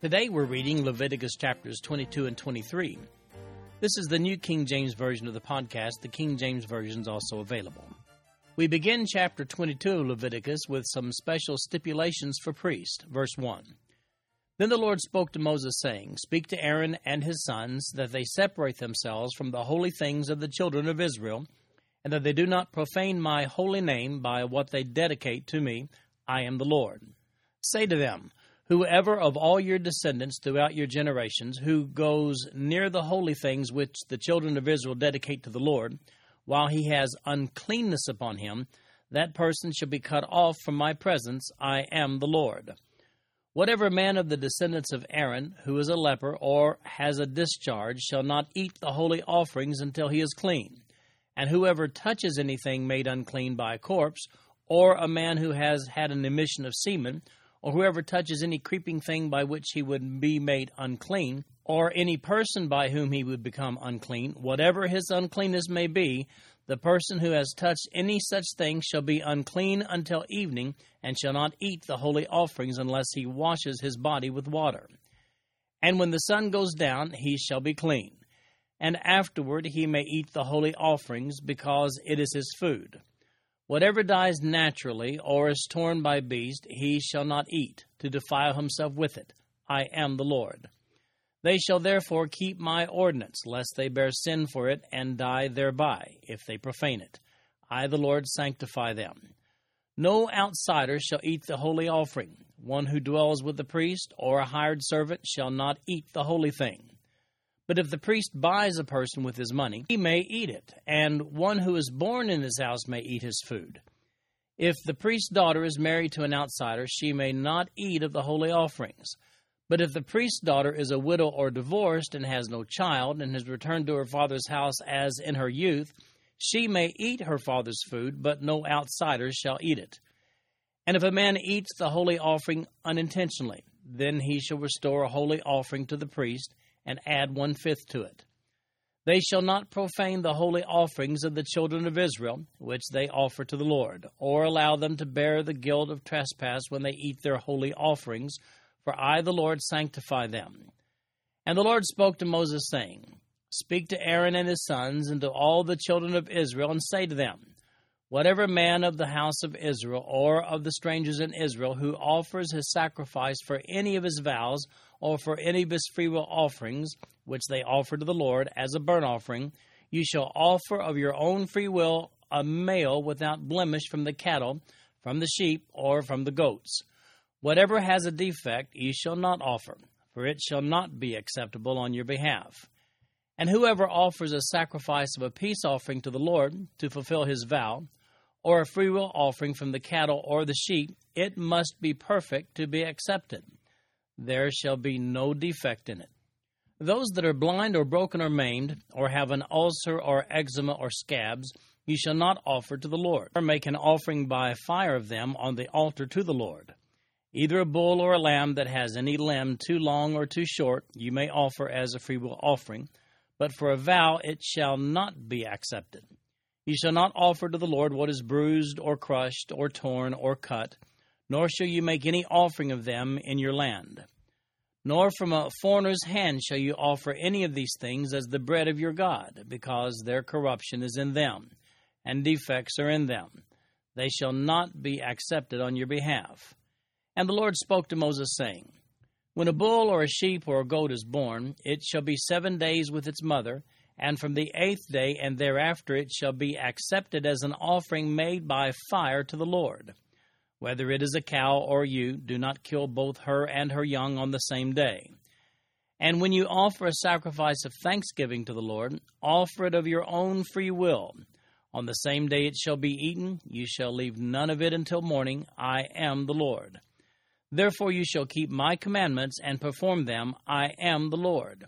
Today we're reading Leviticus chapters 22 and 23. This is the New King James Version of the podcast. The King James Version is also available. We begin chapter 22 of Leviticus with some special stipulations for priests. Verse 1. Then the Lord spoke to Moses, saying, Speak to Aaron and his sons, that they separate themselves from the holy things of the children of Israel and that they do not profane my holy name by what they dedicate to me. I am the Lord. Say to them, Whoever of all your descendants throughout your generations who goes near the holy things which the children of Israel dedicate to the Lord, while he has uncleanness upon him, that person shall be cut off from my presence. I am the Lord. Whatever man of the descendants of Aaron who is a leper or has a discharge shall not eat the holy offerings until he is clean and whoever touches anything made unclean by a corpse, or a man who has had an emission of semen, or whoever touches any creeping thing by which he would be made unclean, or any person by whom he would become unclean, whatever his uncleanness may be, the person who has touched any such thing shall be unclean until evening, and shall not eat the holy offerings unless he washes his body with water. And when the sun goes down, he shall be clean and afterward he may eat the holy offerings, because it is his food. Whatever dies naturally, or is torn by beast, he shall not eat, to defile himself with it. I am the Lord. They shall therefore keep my ordinance, lest they bear sin for it, and die thereby, if they profane it. I, the Lord, sanctify them. No outsider shall eat the holy offering. One who dwells with the priest, or a hired servant, shall not eat the holy thing. But if the priest buys a person with his money, he may eat it, and one who is born in his house may eat his food. If the priest's daughter is married to an outsider, she may not eat of the holy offerings. But if the priest's daughter is a widow or divorced and has no child and has returned to her father's house as in her youth, she may eat her father's food, but no outsider shall eat it. And if a man eats the holy offering unintentionally, then he shall restore a holy offering to the priest and add one fifth to it. They shall not profane the holy offerings of the children of Israel, which they offer to the Lord, or allow them to bear the guilt of trespass when they eat their holy offerings, for I, the Lord, sanctify them. And the Lord spoke to Moses, saying, Speak to Aaron and his sons, and to all the children of Israel, and say to them, Whatever man of the house of Israel, or of the strangers in Israel, who offers his sacrifice for any of his vows, or for any of his freewill offerings, which they offer to the Lord as a burnt offering, you shall offer of your own free will a male without blemish from the cattle, from the sheep, or from the goats. Whatever has a defect ye shall not offer, for it shall not be acceptable on your behalf. And whoever offers a sacrifice of a peace offering to the Lord to fulfill his vow, or a freewill offering from the cattle or the sheep, it must be perfect to be accepted there shall be no defect in it. Those that are blind or broken or maimed, or have an ulcer or eczema or scabs, you shall not offer to the Lord, or make an offering by fire of them on the altar to the Lord. Either a bull or a lamb that has any limb too long or too short, you may offer as a freewill offering, but for a vow it shall not be accepted. You shall not offer to the Lord what is bruised or crushed or torn or cut, nor shall you make any offering of them in your land. Nor from a foreigner's hand shall you offer any of these things as the bread of your God, because their corruption is in them, and defects are in them. They shall not be accepted on your behalf. And the Lord spoke to Moses, saying, When a bull or a sheep or a goat is born, it shall be seven days with its mother, and from the eighth day and thereafter it shall be accepted as an offering made by fire to the Lord. Whether it is a cow or ewe, do not kill both her and her young on the same day. And when you offer a sacrifice of thanksgiving to the Lord, offer it of your own free will. On the same day it shall be eaten, you shall leave none of it until morning. I am the Lord. Therefore you shall keep my commandments and perform them. I am the Lord.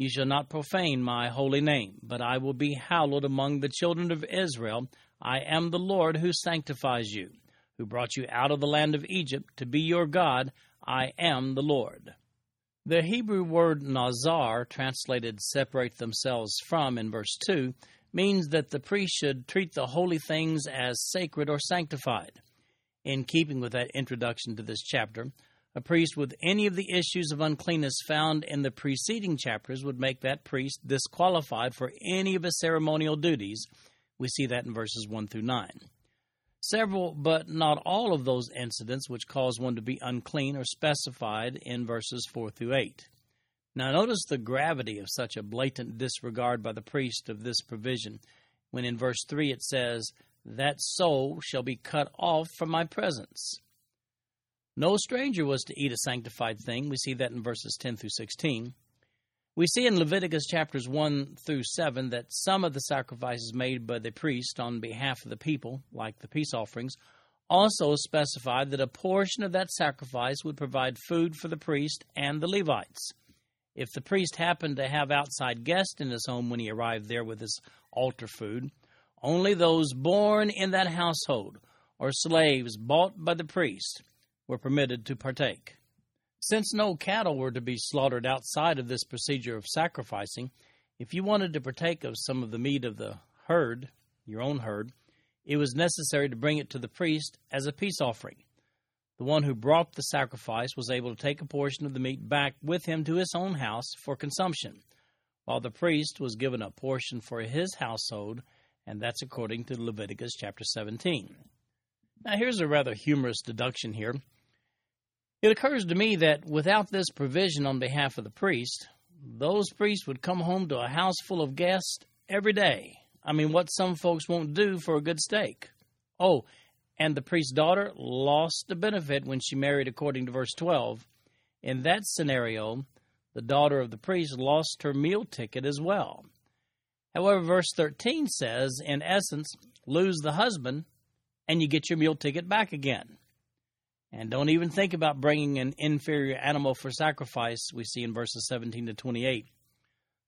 You shall not profane my holy name, but I will be hallowed among the children of Israel. I am the Lord who sanctifies you, who brought you out of the land of Egypt to be your God. I am the Lord. The Hebrew word nazar, translated separate themselves from in verse 2, means that the priest should treat the holy things as sacred or sanctified. In keeping with that introduction to this chapter, a priest with any of the issues of uncleanness found in the preceding chapters would make that priest disqualified for any of his ceremonial duties. We see that in verses 1 through 9. Several, but not all of those incidents which cause one to be unclean are specified in verses 4 through 8. Now, notice the gravity of such a blatant disregard by the priest of this provision when in verse 3 it says, That soul shall be cut off from my presence. No stranger was to eat a sanctified thing. We see that in verses 10 through 16. We see in Leviticus chapters 1 through 7 that some of the sacrifices made by the priest on behalf of the people, like the peace offerings, also specified that a portion of that sacrifice would provide food for the priest and the Levites. If the priest happened to have outside guests in his home when he arrived there with his altar food, only those born in that household or slaves bought by the priest were permitted to partake. Since no cattle were to be slaughtered outside of this procedure of sacrificing, if you wanted to partake of some of the meat of the herd, your own herd, it was necessary to bring it to the priest as a peace offering. The one who brought the sacrifice was able to take a portion of the meat back with him to his own house for consumption, while the priest was given a portion for his household, and that's according to Leviticus chapter 17. Now, here's a rather humorous deduction here. It occurs to me that without this provision on behalf of the priest, those priests would come home to a house full of guests every day. I mean, what some folks won't do for a good steak. Oh, and the priest's daughter lost the benefit when she married according to verse 12. In that scenario, the daughter of the priest lost her meal ticket as well. However, verse 13 says, in essence, lose the husband and you get your meal ticket back again. And don't even think about bringing an inferior animal for sacrifice, we see in verses 17 to 28.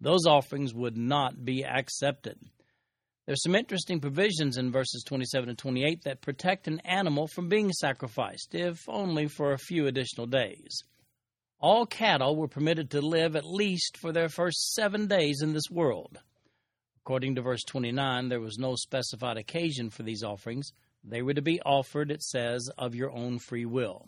Those offerings would not be accepted. There's some interesting provisions in verses 27 and 28 that protect an animal from being sacrificed, if only for a few additional days. All cattle were permitted to live at least for their first seven days in this world. According to verse 29, there was no specified occasion for these offerings, they were to be offered, it says, of your own free will.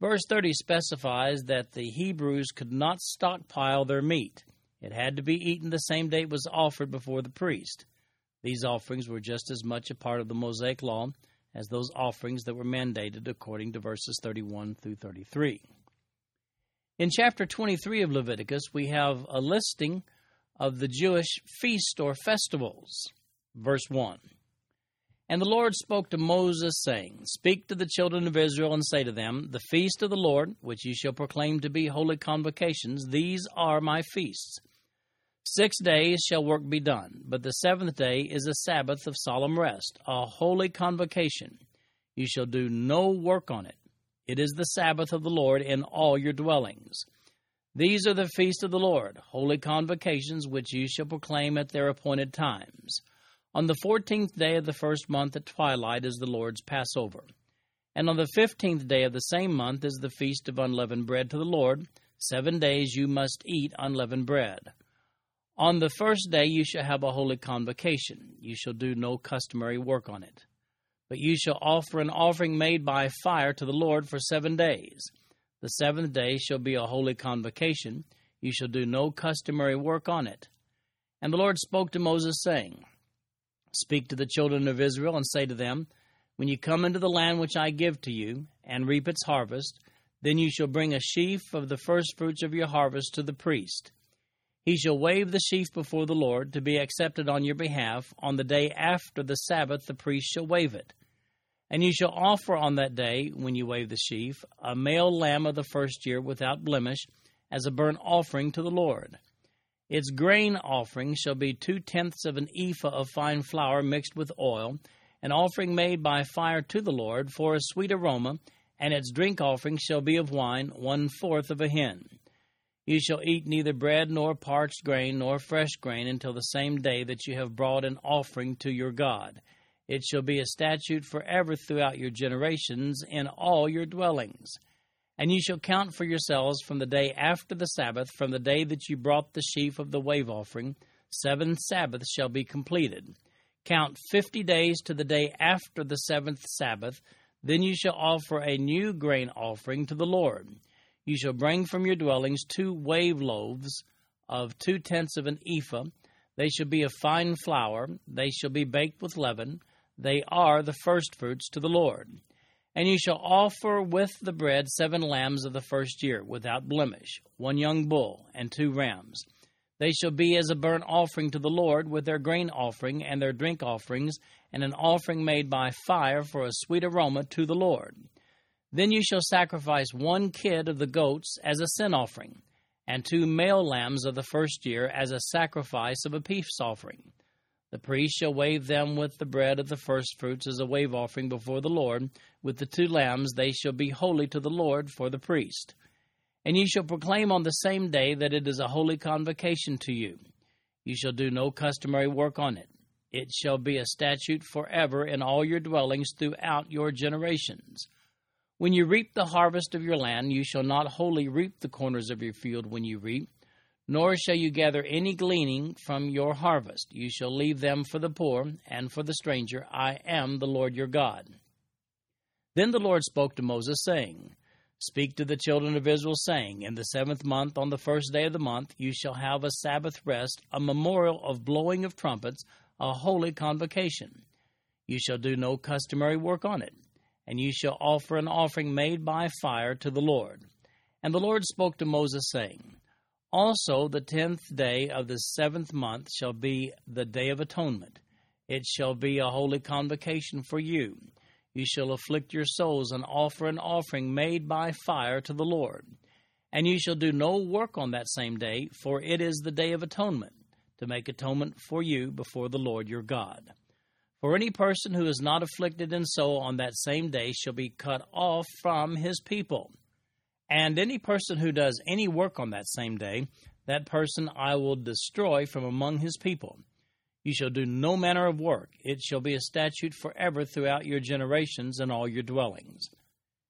Verse 30 specifies that the Hebrews could not stockpile their meat. It had to be eaten the same day it was offered before the priest. These offerings were just as much a part of the Mosaic law as those offerings that were mandated according to verses 31 through 33. In chapter 23 of Leviticus, we have a listing of the Jewish feast or festivals. Verse 1 and the Lord spoke to Moses, saying, Speak to the children of Israel, and say to them, The feast of the Lord, which ye shall proclaim to be holy convocations, these are my feasts. Six days shall work be done, but the seventh day is a Sabbath of solemn rest, a holy convocation. You shall do no work on it. It is the Sabbath of the Lord in all your dwellings. These are the feasts of the Lord, holy convocations, which you shall proclaim at their appointed times. On the fourteenth day of the first month at twilight is the Lord's Passover. And on the fifteenth day of the same month is the feast of unleavened bread to the Lord. Seven days you must eat unleavened bread. On the first day you shall have a holy convocation. You shall do no customary work on it. But you shall offer an offering made by fire to the Lord for seven days. The seventh day shall be a holy convocation. You shall do no customary work on it. And the Lord spoke to Moses, saying, Speak to the children of Israel and say to them, When you come into the land which I give to you, and reap its harvest, then you shall bring a sheaf of the firstfruits of your harvest to the priest. He shall wave the sheaf before the Lord to be accepted on your behalf. On the day after the Sabbath, the priest shall wave it. And you shall offer on that day, when you wave the sheaf, a male lamb of the first year without blemish, as a burnt offering to the Lord. Its grain offering shall be two tenths of an ephah of fine flour mixed with oil, an offering made by fire to the Lord for a sweet aroma, and its drink offering shall be of wine, one fourth of a hin. You shall eat neither bread nor parched grain nor fresh grain until the same day that you have brought an offering to your God. It shall be a statute forever throughout your generations in all your dwellings. And you shall count for yourselves from the day after the Sabbath, from the day that you brought the sheaf of the wave offering, seven Sabbaths shall be completed. Count fifty days to the day after the seventh Sabbath, then you shall offer a new grain offering to the Lord. You shall bring from your dwellings two wave loaves of two tenths of an ephah. They shall be of fine flour. They shall be baked with leaven. They are the firstfruits to the Lord. And you shall offer with the bread seven lambs of the first year, without blemish, one young bull, and two rams. They shall be as a burnt offering to the Lord, with their grain offering and their drink offerings, and an offering made by fire for a sweet aroma to the Lord. Then you shall sacrifice one kid of the goats as a sin offering, and two male lambs of the first year as a sacrifice of a peace offering. The priest shall wave them with the bread of the firstfruits as a wave offering before the Lord. With the two lambs they shall be holy to the Lord for the priest. And ye shall proclaim on the same day that it is a holy convocation to you. You shall do no customary work on it. It shall be a statute forever in all your dwellings throughout your generations. When you reap the harvest of your land, you shall not wholly reap the corners of your field when you reap, nor shall you gather any gleaning from your harvest. You shall leave them for the poor and for the stranger. I am the Lord your God. Then the Lord spoke to Moses, saying, Speak to the children of Israel, saying, In the seventh month, on the first day of the month, you shall have a Sabbath rest, a memorial of blowing of trumpets, a holy convocation. You shall do no customary work on it and you shall offer an offering made by fire to the Lord. And the Lord spoke to Moses, saying, Also the tenth day of the seventh month shall be the day of atonement. It shall be a holy convocation for you. You shall afflict your souls and offer an offering made by fire to the Lord. And you shall do no work on that same day, for it is the day of atonement, to make atonement for you before the Lord your God. For any person who is not afflicted in soul on that same day shall be cut off from his people. And any person who does any work on that same day, that person I will destroy from among his people. You shall do no manner of work. It shall be a statute forever throughout your generations and all your dwellings.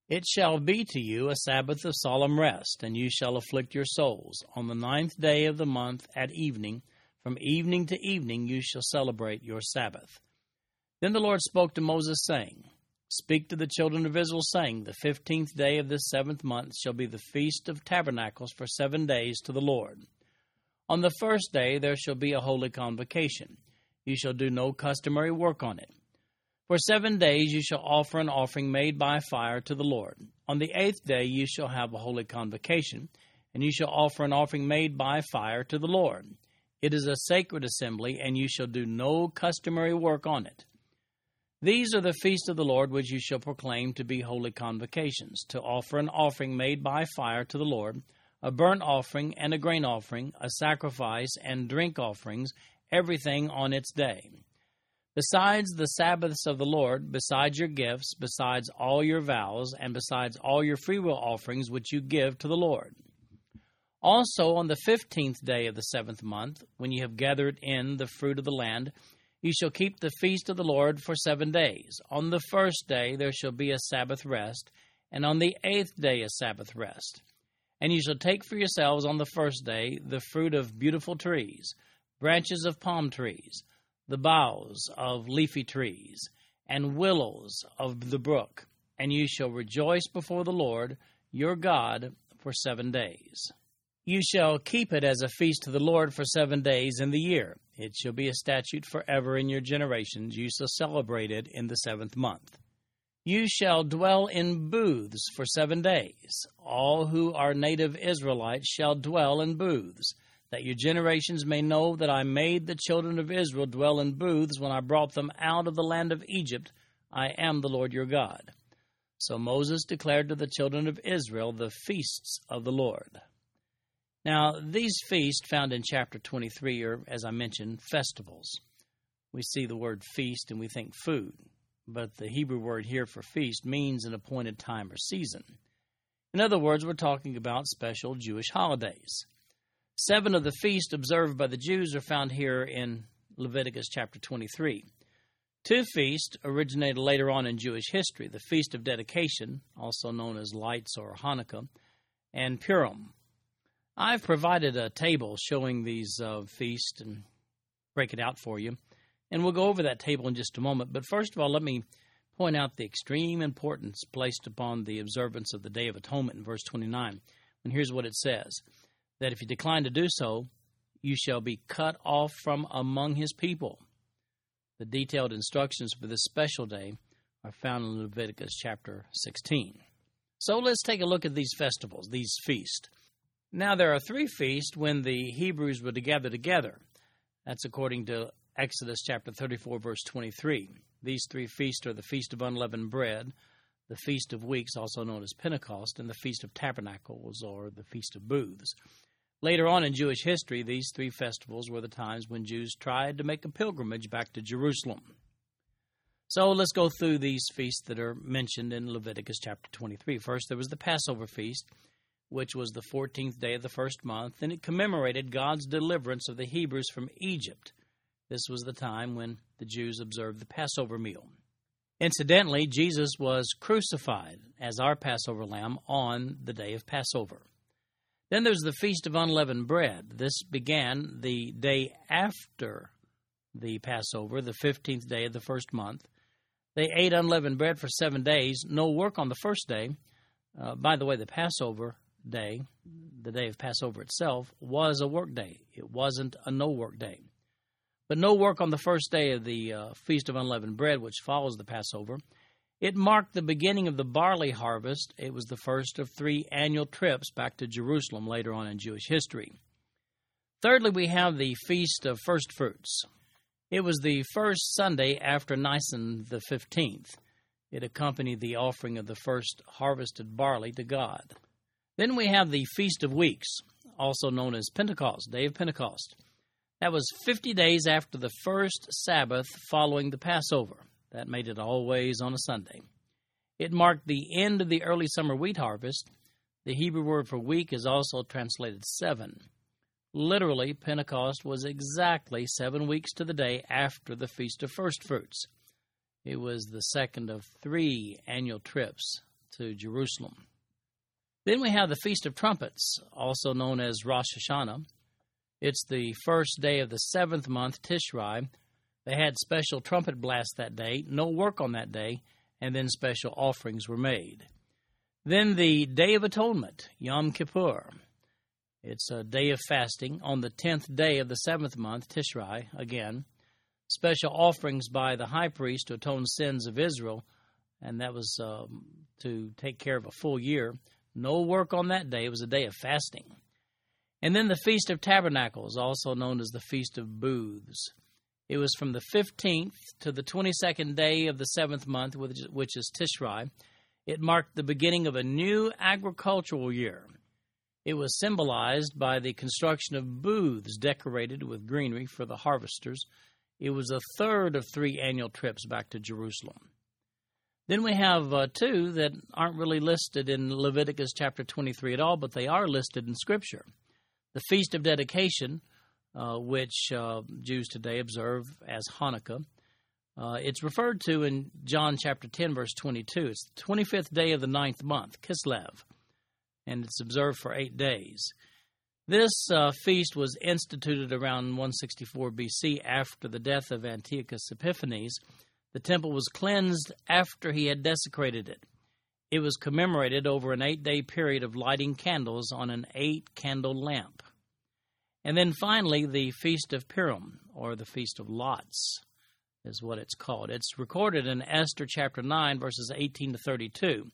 It shall be to you a Sabbath of solemn rest, and you shall afflict your souls. On the ninth day of the month at evening, from evening to evening, you shall celebrate your Sabbath. Then the Lord spoke to Moses, saying, Speak to the children of Israel, saying, The fifteenth day of this seventh month shall be the feast of tabernacles for seven days to the Lord. On the first day there shall be a holy convocation. You shall do no customary work on it. For seven days you shall offer an offering made by fire to the Lord. On the eighth day you shall have a holy convocation, and you shall offer an offering made by fire to the Lord. It is a sacred assembly, and you shall do no customary work on it. These are the feasts of the Lord which you shall proclaim to be holy convocations, to offer an offering made by fire to the Lord, a burnt offering and a grain offering, a sacrifice and drink offerings, everything on its day. Besides the Sabbaths of the Lord, besides your gifts, besides all your vows, and besides all your freewill offerings which you give to the Lord. Also on the fifteenth day of the seventh month, when you have gathered in the fruit of the land, you shall keep the feast of the Lord for seven days. On the first day there shall be a Sabbath rest, and on the eighth day a Sabbath rest. And you shall take for yourselves on the first day the fruit of beautiful trees, branches of palm trees, the boughs of leafy trees, and willows of the brook, and you shall rejoice before the Lord your God for seven days. You shall keep it as a feast to the Lord for seven days in the year. It shall be a statute forever in your generations. You shall celebrate it in the seventh month. You shall dwell in booths for seven days. All who are native Israelites shall dwell in booths, that your generations may know that I made the children of Israel dwell in booths when I brought them out of the land of Egypt. I am the Lord your God. So Moses declared to the children of Israel the feasts of the Lord. Now, these feasts found in chapter 23 are, as I mentioned, festivals. We see the word feast and we think food. But the Hebrew word here for feast means an appointed time or season. In other words, we're talking about special Jewish holidays. Seven of the feasts observed by the Jews are found here in Leviticus chapter 23. Two feasts originated later on in Jewish history the Feast of Dedication, also known as Lights or Hanukkah, and Purim. I've provided a table showing these uh, feasts and break it out for you, and we'll go over that table in just a moment. But first of all, let me point out the extreme importance placed upon the observance of the Day of Atonement in verse 29. And here's what it says that if you decline to do so, you shall be cut off from among his people. The detailed instructions for this special day are found in Leviticus chapter 16. So let's take a look at these festivals, these feasts. Now, there are three feasts when the Hebrews were to gather together. That's according to Exodus chapter 34, verse 23. These three feasts are the Feast of Unleavened Bread, the Feast of Weeks, also known as Pentecost, and the Feast of Tabernacles, or the Feast of Booths. Later on in Jewish history, these three festivals were the times when Jews tried to make a pilgrimage back to Jerusalem. So let's go through these feasts that are mentioned in Leviticus chapter 23. First, there was the Passover feast, which was the 14th day of the first month, and it commemorated God's deliverance of the Hebrews from Egypt. This was the time when the Jews observed the Passover meal. Incidentally, Jesus was crucified as our Passover lamb on the day of Passover. Then there's the Feast of Unleavened Bread. This began the day after the Passover, the 15th day of the first month. They ate unleavened bread for seven days, no work on the first day. Uh, by the way, the Passover day, the day of Passover itself, was a work day. It wasn't a no work day. But no work on the first day of the uh, Feast of Unleavened Bread, which follows the Passover. It marked the beginning of the barley harvest. It was the first of three annual trips back to Jerusalem later on in Jewish history. Thirdly, we have the Feast of First Fruits. It was the first Sunday after Nisan the 15th. It accompanied the offering of the first harvested barley to God. Then we have the Feast of Weeks, also known as Pentecost, Day of Pentecost. That was 50 days after the first Sabbath following the Passover. That made it always on a Sunday. It marked the end of the early summer wheat harvest. The Hebrew word for week is also translated seven. Literally, Pentecost was exactly seven weeks to the day after the Feast of First Fruits. It was the second of three annual trips to Jerusalem. Then we have the Feast of Trumpets, also known as Rosh Hashanah. It's the first day of the seventh month, Tishri, they had special trumpet blasts that day, no work on that day, and then special offerings were made. Then the Day of Atonement, Yom Kippur. It's a day of fasting on the tenth day of the seventh month, Tishri, again. Special offerings by the high priest to atone sins of Israel, and that was um, to take care of a full year. No work on that day. It was a day of fasting. And then the Feast of Tabernacles, also known as the Feast of Booths. It was from the 15th to the 22nd day of the seventh month, which is Tishri. It marked the beginning of a new agricultural year. It was symbolized by the construction of booths decorated with greenery for the harvesters. It was a third of three annual trips back to Jerusalem. Then we have uh, two that aren't really listed in Leviticus chapter 23 at all, but they are listed in Scripture. The Feast of Dedication, uh, which uh, Jews today observe as Hanukkah. Uh, it's referred to in John chapter 10, verse 22. It's the 25th day of the ninth month, Kislev, and it's observed for eight days. This uh, feast was instituted around 164 BC after the death of Antiochus Epiphanes. The temple was cleansed after he had desecrated it. It was commemorated over an eight day period of lighting candles on an eight candle lamp. And then finally, the Feast of Purim, or the Feast of Lots, is what it's called. It's recorded in Esther chapter 9, verses 18 to 32.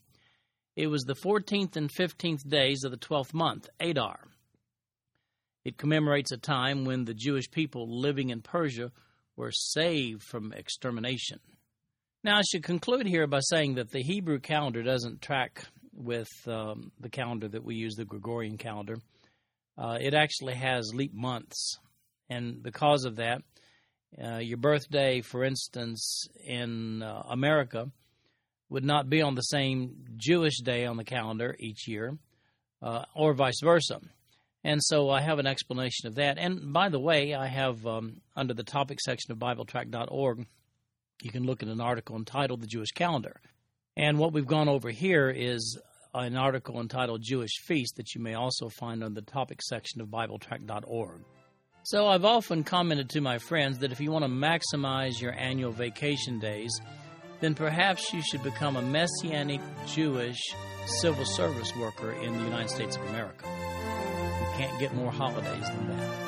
It was the 14th and 15th days of the 12th month, Adar. It commemorates a time when the Jewish people living in Persia were saved from extermination. Now, I should conclude here by saying that the Hebrew calendar doesn't track with um, the calendar that we use, the Gregorian calendar uh, it actually has leap months. And because of that, Uh, your birthday, for instance, in uh, America, would not be on the same Jewish day on the calendar each year, uh, or vice versa. And so I have an explanation of that. And by the way, I have um, under the topic section of BibleTrack.org, you can look at an article entitled The Jewish Calendar. And what we've gone over here is an article entitled Jewish Feast that you may also find on the topic section of BibleTrack.org. So I've often commented to my friends that if you want to maximize your annual vacation days, then perhaps you should become a Messianic Jewish civil service worker in the United States of America. You can't get more holidays than that.